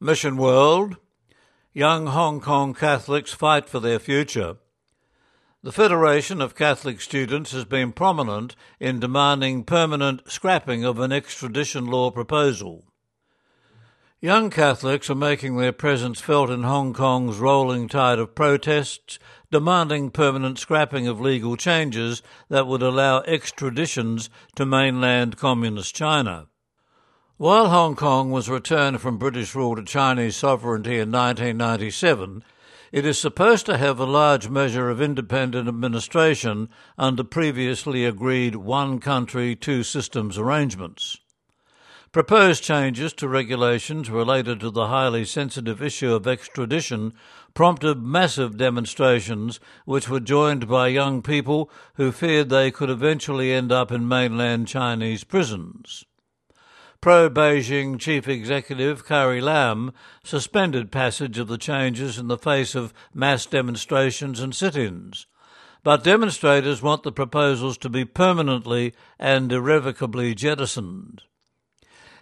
Mission World Young Hong Kong Catholics fight for their future. The Federation of Catholic Students has been prominent in demanding permanent scrapping of an extradition law proposal. Young Catholics are making their presence felt in Hong Kong's rolling tide of protests, demanding permanent scrapping of legal changes that would allow extraditions to mainland Communist China. While Hong Kong was returned from British rule to Chinese sovereignty in 1997, it is supposed to have a large measure of independent administration under previously agreed one country, two systems arrangements. Proposed changes to regulations related to the highly sensitive issue of extradition prompted massive demonstrations, which were joined by young people who feared they could eventually end up in mainland Chinese prisons pro Beijing Chief Executive Carrie Lam suspended passage of the changes in the face of mass demonstrations and sit ins. But demonstrators want the proposals to be permanently and irrevocably jettisoned.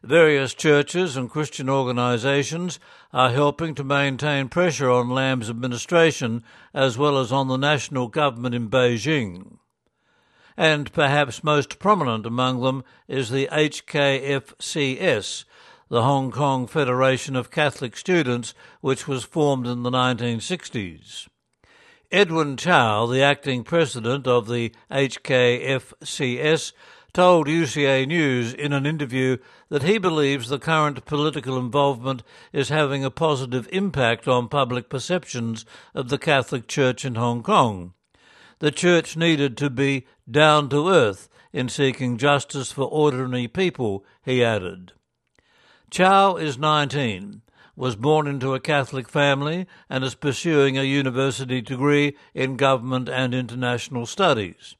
Various churches and Christian organisations are helping to maintain pressure on Lam's administration as well as on the national government in Beijing and perhaps most prominent among them is the HKFCS, the Hong Kong Federation of Catholic Students, which was formed in the 1960s. Edwin Chow, the acting president of the HKFCS, told UCA News in an interview that he believes the current political involvement is having a positive impact on public perceptions of the Catholic Church in Hong Kong the church needed to be down to earth in seeking justice for ordinary people, he added. Chow is 19, was born into a Catholic family, and is pursuing a university degree in government and international studies.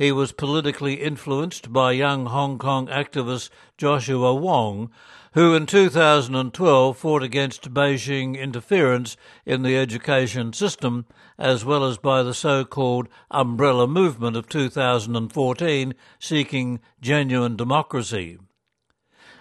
He was politically influenced by young Hong Kong activist Joshua Wong, who in 2012 fought against Beijing interference in the education system, as well as by the so called umbrella movement of 2014 seeking genuine democracy.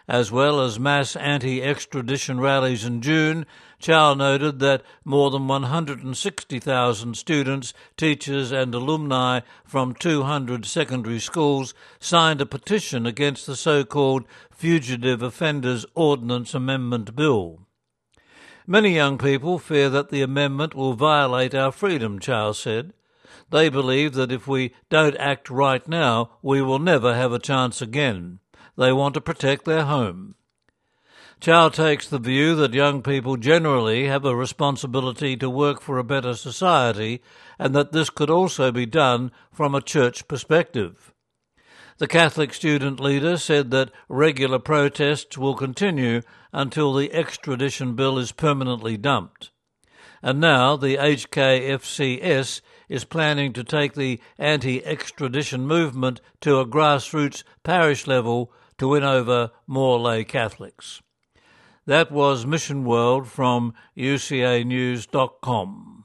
As well as mass anti extradition rallies in June, Chow noted that more than 160,000 students, teachers, and alumni from 200 secondary schools signed a petition against the so called Fugitive Offenders Ordinance Amendment Bill. Many young people fear that the amendment will violate our freedom, Chow said. They believe that if we don't act right now, we will never have a chance again. They want to protect their home. Chow takes the view that young people generally have a responsibility to work for a better society and that this could also be done from a church perspective. The Catholic student leader said that regular protests will continue until the extradition bill is permanently dumped. And now the HKFCS is planning to take the anti extradition movement to a grassroots parish level to win over more lay Catholics. That was Mission World from UCAnews.com.